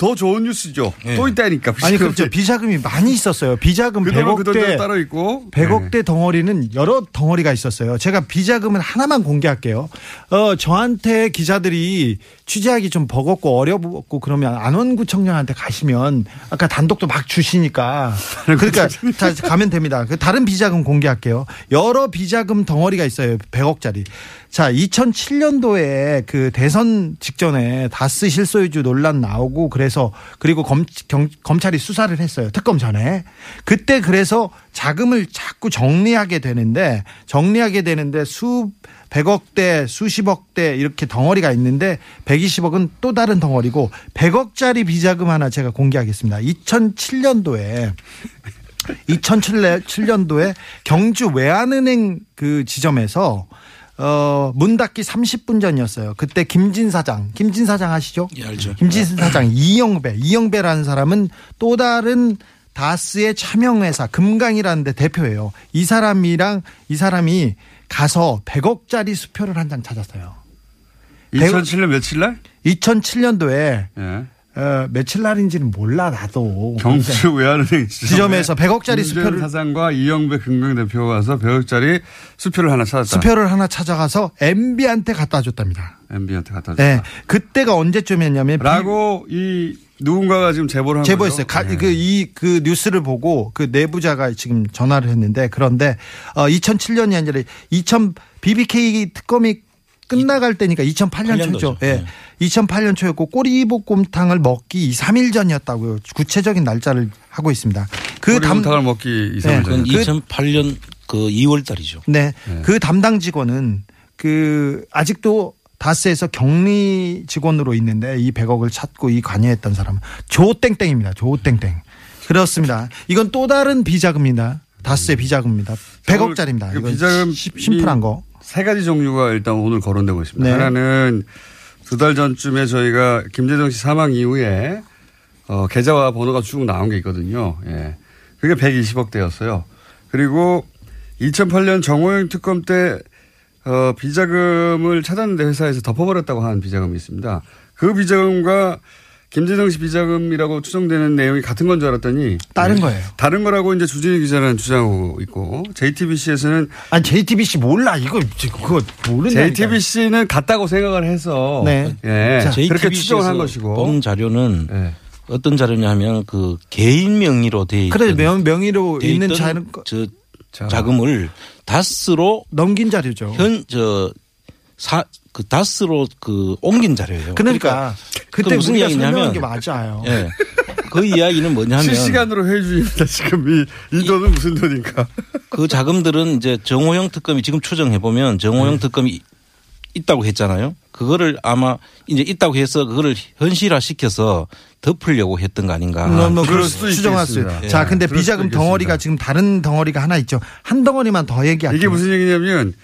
더 좋은 뉴스죠. 또 있다니까. 아니 그렇죠. 비자금이 많이 있었어요. 비자금 그 돈은 그 돈대로 100억대 따로 있고 100억대 덩어리는 여러 덩어리가 있었어요. 제가 비자금은 하나만 공개할게요. 어, 저한테 기자들이 취재하기 좀 버겁고 어렵고 그러면 안원구청장한테 가시면 아까 단독도 막 주시니까 그러니까 자, 가면 됩니다. 그 다른 비자금 공개할게요. 여러 비자금 덩어리가 있어요. 100억짜리. 자, 2007년도에 그 대선 직전에 다스 실소유주 논란 나오고 그래서 그리고 검, 경, 검찰이 수사를 했어요. 특검 전에. 그때 그래서 자금을 자꾸 정리하게 되는데 정리하게 되는데 수 백억대, 수십억대 이렇게 덩어리가 있는데 120억은 또 다른 덩어리고 100억짜리 비자금 하나 제가 공개하겠습니다. 2007년도에 2007년도에 경주 외환은행 그 지점에서 어, 문 닫기 30분 전이었어요. 그때 김진 사장, 김진 사장 아시죠? 예, 알죠. 김진 사장 이영배, 이영배라는 사람은 또 다른 다스의 차명회사 금강이라는 데 대표예요. 이 사람이랑 이 사람이 가서 100억짜리 수표를 한 장 찾았어요. 2007년 며칠 날? 2007년도에 예. 어, 며칠 날인지는 몰라 나도. 경주 외환은행 지점에서 100억짜리 김재현 수표를 사장과 이영배 금강 대표가 가서 100억짜리 수표를 하나 찾았다. 수표를 하나 찾아가서 MB한테 갖다 줬답니다. MB한테 갖다 줬다. 네. 그때가 언제쯤이었냐면 라고 이 누군가가 지금 제보를 한 제보했어요. 네. 그이그 뉴스를 보고 그 내부자가 지금 전화를 했는데 그런데 어 2007년이 아니라 2000 BBK 특검이 끝나갈 때니까 2008년 8년도죠. 초죠. 예. 2008년 초였고 꼬리볶음탕을 먹기 2, 3일 전이었다고요. 구체적인 날짜를 하고 있습니다. 그 담, 꼬리곰탕을 먹기 2, 3일 네. 그건 그- 2008년 그 2월 달이죠. 네. 그 담당 직원은 그 아직도 다스에서 격리 직원으로 있는데 이 100억을 찾고 이 관여했던 사람은 조땡땡입니다. 조땡땡. 그렇습니다. 이건 또 다른 비자금입니다. 다스의 비자금입니다. 100억짜리입니다. 그 이건 비자금 시- 심플한 거. 세 가지 종류가 일단 오늘 거론되고 있습니다. 네. 하나는 두 달 전쯤에 저희가 김재정 씨 사망 이후에 어, 계좌와 번호가 쭉 나온 게 있거든요. 예. 그게 120억대였어요. 그리고 2008년 정호영 특검 때 어, 비자금을 찾았는데 회사에서 덮어버렸다고 하는 비자금이 있습니다. 그 비자금과 김재정 씨 비자금이라고 추정되는 내용이 같은 건 줄 알았더니 다른 네. 거예요. 다른 거라고 이제 주진희 기자는 주장하고 있고 JTBC에서는 아니 JTBC 몰라 이거 그거 모른다. JTBC는 같다고 생각을 해서 네. 예, 자, 그렇게 JTBC 추정을 한 에서 것이고 본 자료는 네. 어떤 자료냐면 그 개인 명의로 돼 있던 그래 명, 명의로 돼 있는 자는 저 자금을 다스로 넘긴 자료죠. 현저사그 다스로 그 옮긴 자료예요. 그러니까 무슨 우리가 설명한 이야기냐면 게 맞아요. 예. 그 이야기는 뭐냐면 실시간으로 회의 중입니다. 지금 이, 이 돈은 무슨 돈인가? 그 자금들은 이제 정호영 특검이 지금 추정해 보면 정호영 특검이 있다고 했잖아요. 그거를 아마 이제 있다고 해서 그거를 현실화 시켜서 덮으려고 했던 거 아닌가. 뭐, 뭐 그럴 수도 수도 추정했어요. 있겠습니다. 자, 예. 근데 비자금 덩어리가. 지금 다른 덩어리가 하나 있죠. 한 덩어리만 더 얘기할게요. 이게 무슨 얘기냐면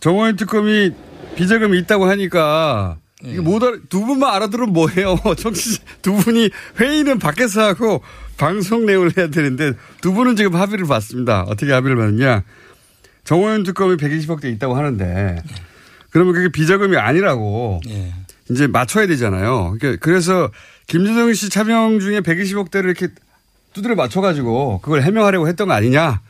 정호영 특검이 비자금이 있다고 하니까 이게 못 알아, 두 분만 알아들으면 뭐해요. 정치 두 분이 회의는 밖에서 하고 방송 내용을 해야 되는데 두 분은 지금 합의를 봤습니다. 어떻게 합의를 봤느냐. 정호영 특검이 120억 대 있다고 하는데 그러면 그게 비자금이 아니라고 예. 이제 맞춰야 되잖아요. 그러니까 그래서 김재정 씨 차명 중에 120억 대를 이렇게 두드려 맞춰가지고 그걸 해명하려고 했던 거 아니냐.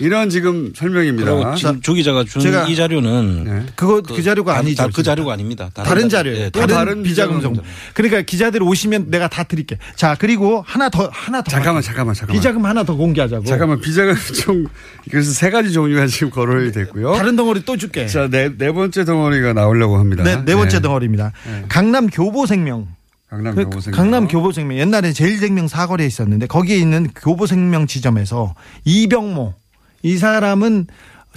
이런 지금 설명입니다. 지금 주 기자가 준 이 자료는 네. 그거 그, 자료가 다- 아니죠. 다 그 자료가 아닙니다. 다른 자료예요. 예, 또 다른 다른 비자금 정보. 그러니까 기자들 오시면 내가 다 드릴게. 자, 그리고 하나 더 하나 더 잠깐만. 잠깐만, 잠깐만. 비자금 하나 더 공개하자고. 잠깐만 비자금 총 그래서 세 가지 종류가 지금 거론이 됐고요. 다른 덩어리 또 줄게. 자, 네, 네 번째 덩어리가 나오려고 합니다. 네, 네 번째 네. 덩어리입니다. 강남 교보생명. 강남 그 교보생명. 강남 교보생명 옛날에 제일생명 사거리에 있었는데 거기에 있는 교보생명 지점에서 이병모 이 사람은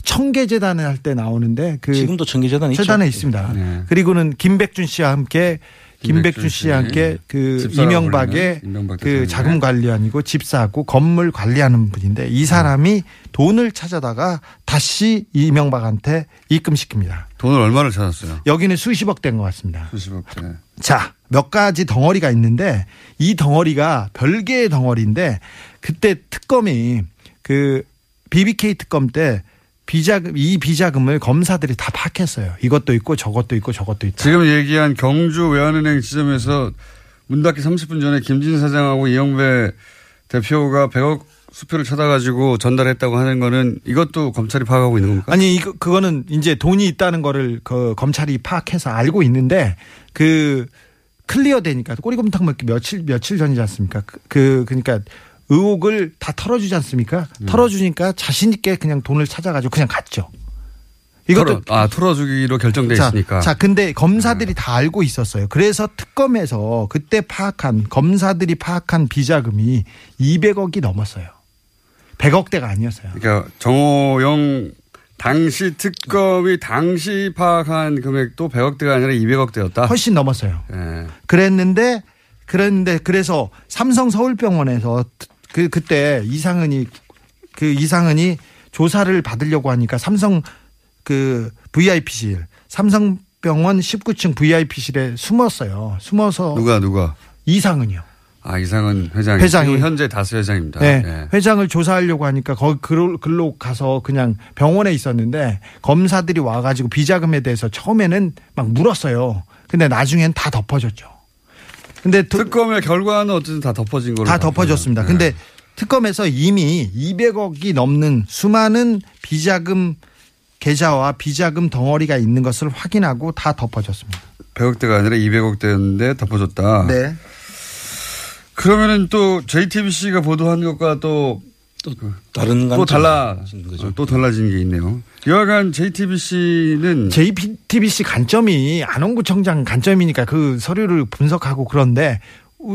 청계재단을 할 때 나오는데 그 지금도 청계재단 있죠. 재단에 있습니다. 네. 그리고는 김백준 씨와 함께 김백준 씨와 씨. 함께 그 이명박의 이명박 그. 자금 관리원이고 집사고 건물 관리하는 분인데 이 사람이 돈을 찾아다가 다시 이명박한테 입금시킵니다. 돈을 얼마를 찾았어요? 여기는 수십억 된 것 같습니다. 수십억. 네. 자, 몇 가지 덩어리가 있는데 이 덩어리가 별개의 덩어리인데 그때 특검이 그 BBK 특검 때 비자금 이 비자금을 검사들이 다 파악했어요. 이것도 있고 저것도 있고 저것도 있다. 지금 얘기한 경주 외환은행 지점에서 문 닫기 30분 전에 김진 사장하고 이영배 대표가 100억 수표를 찾아가지고 전달했다고 하는 거는 이것도 검찰이 파악하고 있는 겁니까? 아니 이거 그거는 이제 돈이 있다는 거를 그 검찰이 파악해서 알고 있는데 그 클리어 되니까 꼬리곰탕 먹기 며칠 며칠 전이지 않습니까? 그, 그 그러니까 의혹을 다 털어주지 않습니까? 털어주니까 자신 있게 그냥 돈을 찾아가지고 그냥 갔죠. 이것도 털어, 아 털어주기로 결정돼 자, 있으니까. 자, 근데 검사들이 다 알고 있었어요. 그래서 특검에서 그때 파악한 검사들이 파악한 비자금이 200억이 넘었어요. 100억대가 아니었어요. 그러니까 정호영 당시 특검이 당시 파악한 금액도 100억대가 아니라 200억대였다. 훨씬 넘었어요. 예. 그랬는데 그랬는데 그래서 삼성 서울병원에서 그 그때 이상은이 그 이상은이 조사를 받으려고 하니까 삼성 그 VIP실 삼성병원 19층 VIP실에 숨었어요. 숨어서 누가 누가? 이상은이요. 아 이상은 회장. 회장이. 현재 다스 회장입니다. 네, 예. 회장을 조사하려고 하니까 거기 글로, 글로 가서 그냥 병원에 있었는데 검사들이 와가지고 비자금에 대해서 처음에는 막 물었어요. 근데 나중엔 다 덮어졌죠. 근데 특검의 결과는 어쨌든 다 덮어진 걸로. 다 봤고요. 덮어졌습니다. 예. 근데 특검에서 이미 200억이 넘는 수많은 비자금 계좌와 비자금 덩어리가 있는 것을 확인하고 다 덮어졌습니다. 100억대가 아니라 200억대였는데 덮어졌다. 네. 그러면은 또 JTBC가 보도한 것과 또, 다른 또 관점. 달라 어, 또 달라진 게 있네요. 여하간 JTBC는 JTBC 간점이 안원구청장 간점이니까 그 서류를 분석하고 그런데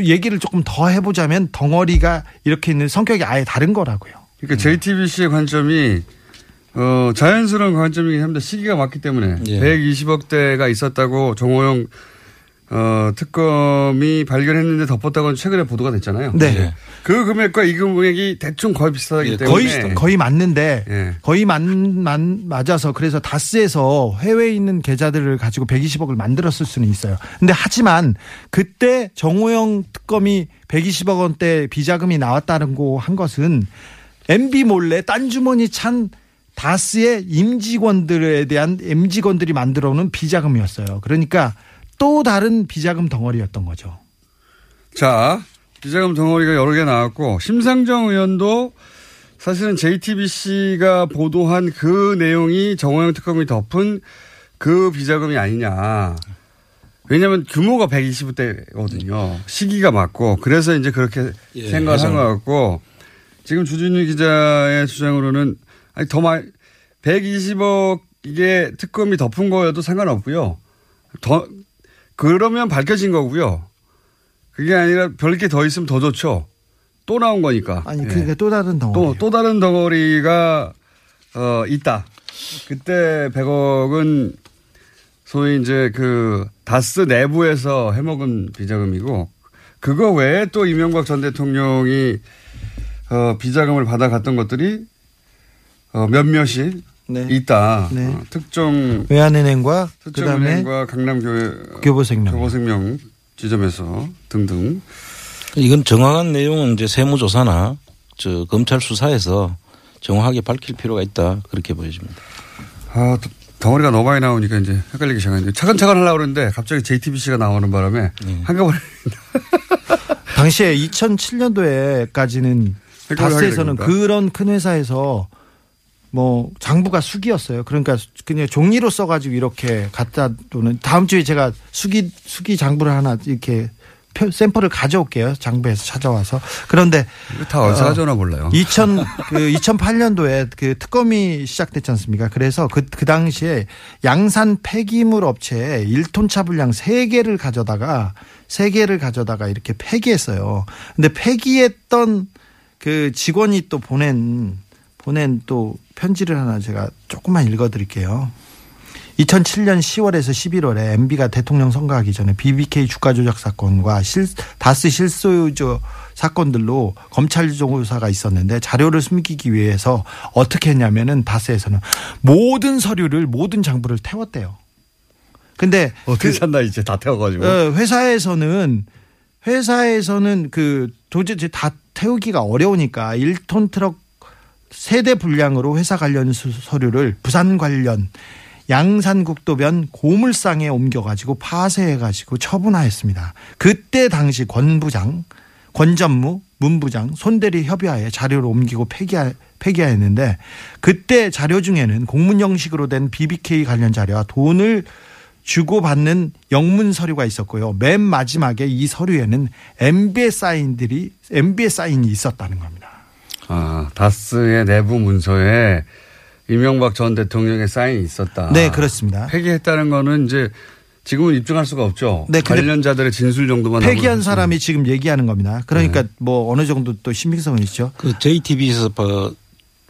얘기를 조금 더 해보자면 덩어리가 이렇게 있는 성격이 아예 다른 거라고요. 그러니까 JTBC의 관점이 어, 자연스러운 관점이긴 합니다. 시기가 맞기 때문에 예. 120억 대가 있었다고 정호영 어, 특검이 발견했는데 덮었다고 최근에 보도가 됐잖아요. 네. 예. 그 금액과 이 금액이 대충 거의 비슷하기 때문에 거의 거의 맞는데 예. 거의 만, 만 맞아서 그래서 다스에서 해외에 있는 계좌들을 가지고 120억을 만들었을 수는 있어요. 근데 하지만 그때 정호영 특검이 120억 원대 비자금이 나왔다는 거 한 것은 MB 몰래 딴 주머니 찬 다스의 임직원들에 대한 임직원들이 만들어 놓은 비자금이었어요. 그러니까 또 다른 비자금 덩어리였던 거죠. 자, 비자금 덩어리가 여러 개 나왔고 심상정 의원도 사실은 JTBC가 보도한 그 내용이 정호영 특검이 덮은 그 비자금이 아니냐. 왜냐하면 규모가 120대거든요. 시기가 맞고 그래서 이제 그렇게 예, 생각을 한 해석. 것 같고 지금 주진우 기자의 주장으로는 아니 더 많이 120억 이게 특검이 덮은 거여도 상관없고요. 더 그러면 밝혀진 거고요. 그게 아니라 별게 더 있으면 더 좋죠. 또 나온 거니까. 아니 예. 그게 또 다른 덩어리. 또, 또 다른 덩어리가, 어, 있다. 그때 100억은 소위 이제 그 다스 내부에서 해먹은 비자금이고 그거 외에 또 이명박 전 대통령이 어, 비자금을 받아갔던 것들이 어, 몇몇이 있다. 네. 어, 특정 외환은행과 그다음에 특정 은행과 강남교회 교보생명. 교보생명 지점에서 등등. 이건 정확한 내용은 이제 세무조사나 저 검찰 수사에서 정확하게 밝힐 필요가 있다 그렇게 보여집니다. 아, 또 덩어리가 너무 많이 나오니까 이제 헷갈리기 시작했는데 차근차근 하려고 그러는데 갑자기 JTBC가 나오는 바람에 네. 한꺼번에 당시에 2007년도에까지는 헷갈려 다스에서는. 그런 큰 회사에서 뭐 장부가 수기였어요. 그러니까 그냥 종이로 써가지고 이렇게 갖다 놓는 다음 주에 제가 수기 수기 장부를 하나 이렇게 표- 샘플을 가져올게요. 장부에서 찾아와서 그런데 다 어디서 가져오나 몰라요. 2000, 그 2008년도에 그 특검이 시작됐지 않습니까? 그래서 그, 그 당시에 양산 폐기물 업체에 1톤 차 분량 3개를 가져다가 3개를 가져다가 이렇게 폐기했어요. 근데 폐기했던 그 직원이 또 보낸, 보낸 또 편지를 하나 제가 조금만 읽어 드릴게요. 2007년 10월에서 11월에 MB가 대통령 선거하기 전에 BBK 주가 조작 사건과 실, 다스 실소유주 사건들로 검찰 조사가 있었는데 자료를 숨기기 위해서 어떻게 했냐면은 다스에서는 모든 서류를 모든 장부를 태웠대요. 근데 어떻게 그- 샀나 이제 다 태워가지고. 어, 회사에서는 회사에서는 그 도저히 다 태우기가 어려우니까 1톤 트럭 세대 분량으로 회사 관련 수- 서류를 부산 관련 양산국도변 고물상에 옮겨가지고 파쇄해가지고 처분하였습니다. 그때 당시 권 부장, 권 전무, 문 부장, 손대리 협의하에 자료를 옮기고 폐기하, 폐기하였는데 그때 자료 중에는 공문 형식으로 된 BBK 관련 자료와 돈을 주고받는 영문 서류가 있었고요. 맨 마지막에 이 서류에는 MB의 사인들이 MB의 사인이 있었다는 겁니다. 아, 다스의 내부 문서에 이명박 전 대통령의 사인이 있었다. 네, 그렇습니다. 폐기했다는 거는 이제 지금은 입증할 수가 없죠. 네, 관련자들의 진술 정도만 폐기한. 사람이 지금 얘기하는 겁니다. 그러니까 네. 뭐 어느 정도 또 신빙성은 있죠. 그 JTBC에서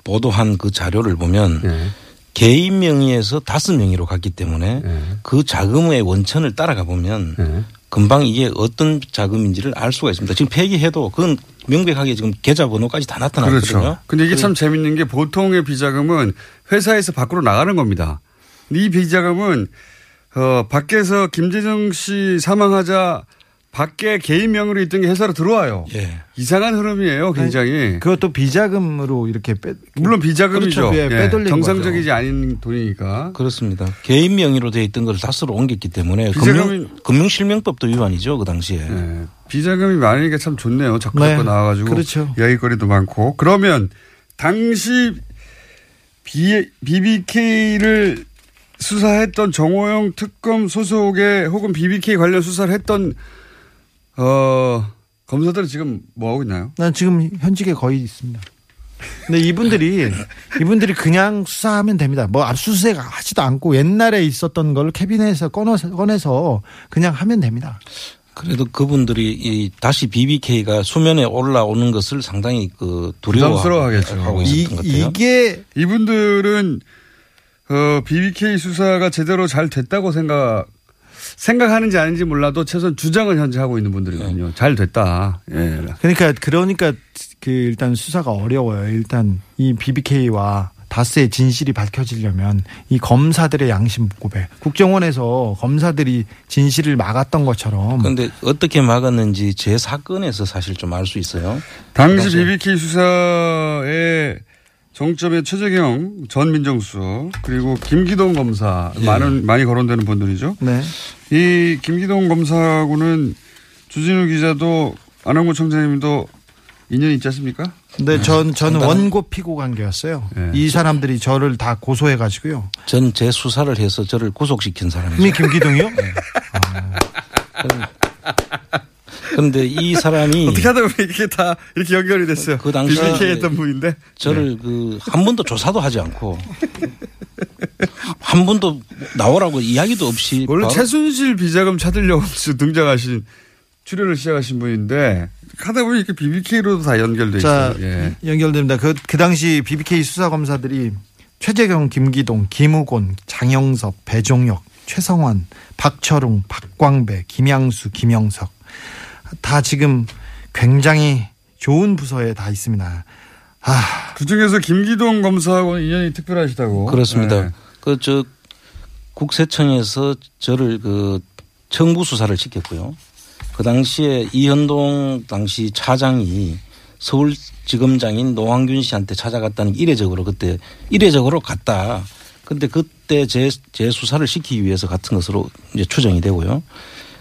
보도한 그 자료를 보면 네. 개인 명의에서 다섯 명의로 갔기 때문에 그 자금의 원천을 따라가 보면 네. 금방 이게 어떤 자금인지를 알 수가 있습니다. 지금 폐기해도 그건 명백하게 지금 계좌번호까지 다 나타났거든요. 그렇죠. 근데 이게 참 재밌는 게 보통의 비자금은 회사에서 밖으로 나가는 겁니다. 이 비자금은 어, 밖에서 김재정 씨 사망하자 밖에 개인 명의로 있던 게 회사로 들어와요. 예. 이상한 흐름이에요, 굉장히. 그것도 비자금으로 이렇게 빼 물론 비자금이죠. 그렇죠. 예, 빼돌린 정상적이지 않은 돈이니까. 그렇습니다. 개인 명의로 돼 있던 걸 다스로 옮겼기 때문에 비자금이- 금융, 금융실명법도 위반이죠 그 당시에. 네. 비자금이 많으니까 참 좋네요. 자꾸 네. 자꾸 나와가지고. 그렇죠. 이야기거리도 많고. 그러면 당시 비, BBK를 수사했던 정호영 특검 소속의 혹은 BBK 관련 수사를 했던 어 검사들은 지금 뭐 하고 있나요? 난 지금 현직에 거의 있습니다. 근데 이분들이 이분들이 그냥 수사하면 됩니다. 뭐 압수수색 하지도 않고 옛날에 있었던 걸 캐비넷에서 꺼내서, 꺼내서 그냥 하면 됩니다. 그래도 그분들이 이 다시 BBK가 수면에 올라오는 것을 상당히 그 두려워하고 있었던 것 같아요. 이게 이분들은 어, BBK 수사가 제대로 잘 됐다고 생각 생각하는지 아닌지 몰라도 최소한 주장은 현재 하고 있는 분들이거든요. 잘 됐다. 예. 그러니까 그러니까 그 일단 수사가 어려워요. 일단 이 BBK와 다스의 진실이 밝혀지려면 이 검사들의 양심 고백, 국정원에서 검사들이 진실을 막았던 것처럼 그런데 어떻게 막았는지 제 사건에서 사실 좀 알 수 있어요. 당시 당시에. BBK 수사의 정점에 최재경 전 민정수석 그리고 김기동 검사 예. 많은 많이 거론되는 분들이죠. 네. 이 김기동 검사하고는 주진우 기자도 안홍구 청장님도 인연이 있지 않습니까? 근데 전 저는 원고 피고 관계였어요. 이 사람들이 저를 다 고소해 가지고요. 전 제 수사를 해서 저를 구속시킨 사람이죠. 이미 김기동이요? 그런데 이 사람이 어떻게 하다 보면 이게 다 이렇게 연결이 됐어요. 그 당시에 했던 분인데 저를 그한 번도 조사도 하지 않고 한 번도 나오라고 이야기도 없이 원래 최순실 비자금 찾으려고 등장하신 출연을 시작하신 분인데 하다 보니 이렇게 BBK로도 다 연결돼 자, 있어요. 예. 연결됩니다. 그, 그 당시 BBK 수사검사들이 최재경, 김기동, 김우곤, 장영섭, 배종혁, 최성환, 박철웅, 박광배, 김양수, 김영석 다 지금 굉장히 좋은 부서에 다 있습니다. 아, 그 중에서 김기동 검사하고는 인연이 특별하시다고. 그렇습니다. 네. 그저 국세청에서 저를 그 청부 수사를 시켰고요. 그 당시에 이현동 당시 차장이 서울지검장인 노황균 씨한테 찾아갔다는 게 이례적으로 그때 이례적으로 갔다. 근데 그때 제, 제 수사를 시키기 위해서 같은 것으로 이제 추정이 되고요.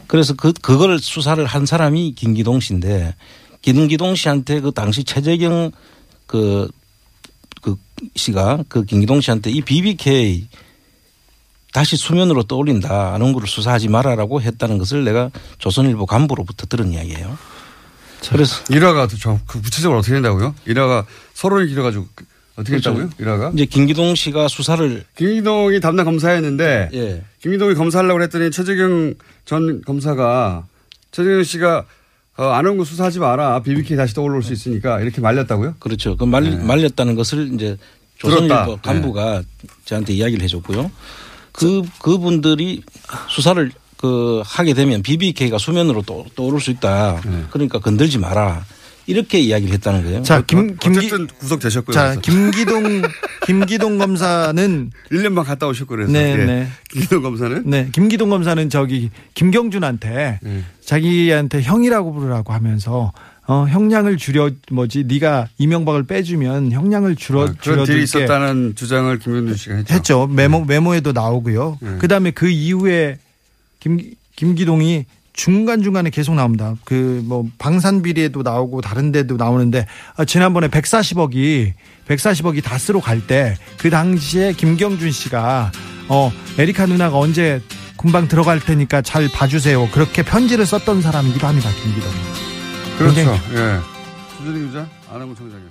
그래서 그, 그걸 수사를 한 사람이 김기동 씨인데 김기동 씨한테 그 당시 최재경 그, 그 씨가 그 김기동 씨한테 이 BBK 다시 수면으로 떠올린다. 안원구를 수사하지 말아라고 했다는 것을 내가 조선일보 간부로부터 들은 이야기예요. 그래서 일화가 저그 구체적으로 어떻게 된다고요? 일화가 서론이 길어가지고 그- 어떻게 그렇죠. 했다고요? 일화가? 이제 김기동 씨가 수사를 김기동이 담당 검사였는데 예. 김기동이 검사하려고 했더니 최재경 전 검사가 최재경 씨가 어, 안원구 수사하지 마라. BBK 다시 떠올릴 수 있으니까 이렇게 말렸다고요? 그렇죠. 그 말, 말렸다는 것을 이제 조선일보 네. 간부가 저한테 이야기를 해줬고요. 그 그분들이 수사를 그 하게 되면 BBK가 수면으로 또 떠오를 수 있다. 네. 그러니까 건들지 마라. 이렇게 이야기를 했다는 거예요. 자, 김, 김기, 어쨌든 구속되셨고요. 자, 그래서. 김기동, 김기동 검사는 1년만 갔다 오셨고 그래서. 네, 예. 네. 김기동 검사는 네, 김기동 검사는 저기 김경준한테 네. 자기한테 형이라고 부르라고 하면서 어, 형량을 줄여 뭐지 네가 이명박을 빼주면 형량을 줄여 아, 그런 딜이 줄여줄게 있었다는 주장을 김현준 씨가 했죠. 했죠. 메모 메모에도 나오고요. 네. 그다음에 그 이후에 김 김기동이 중간 중간에 계속 나옵니다. 그 뭐 방산 비리에도 나오고 다른 데도 나오는데 아, 지난번에 140억이 140억이 다스로 갈 때 그 당시에 김경준 씨가 어 에리카 누나가 언제 군방 들어갈 테니까 잘 봐주세요. 그렇게 편지를 썼던 사람이기도 합니다. 김기동. 그렇죠. 예. 주진희 기자, 안하고 청장이었습니다.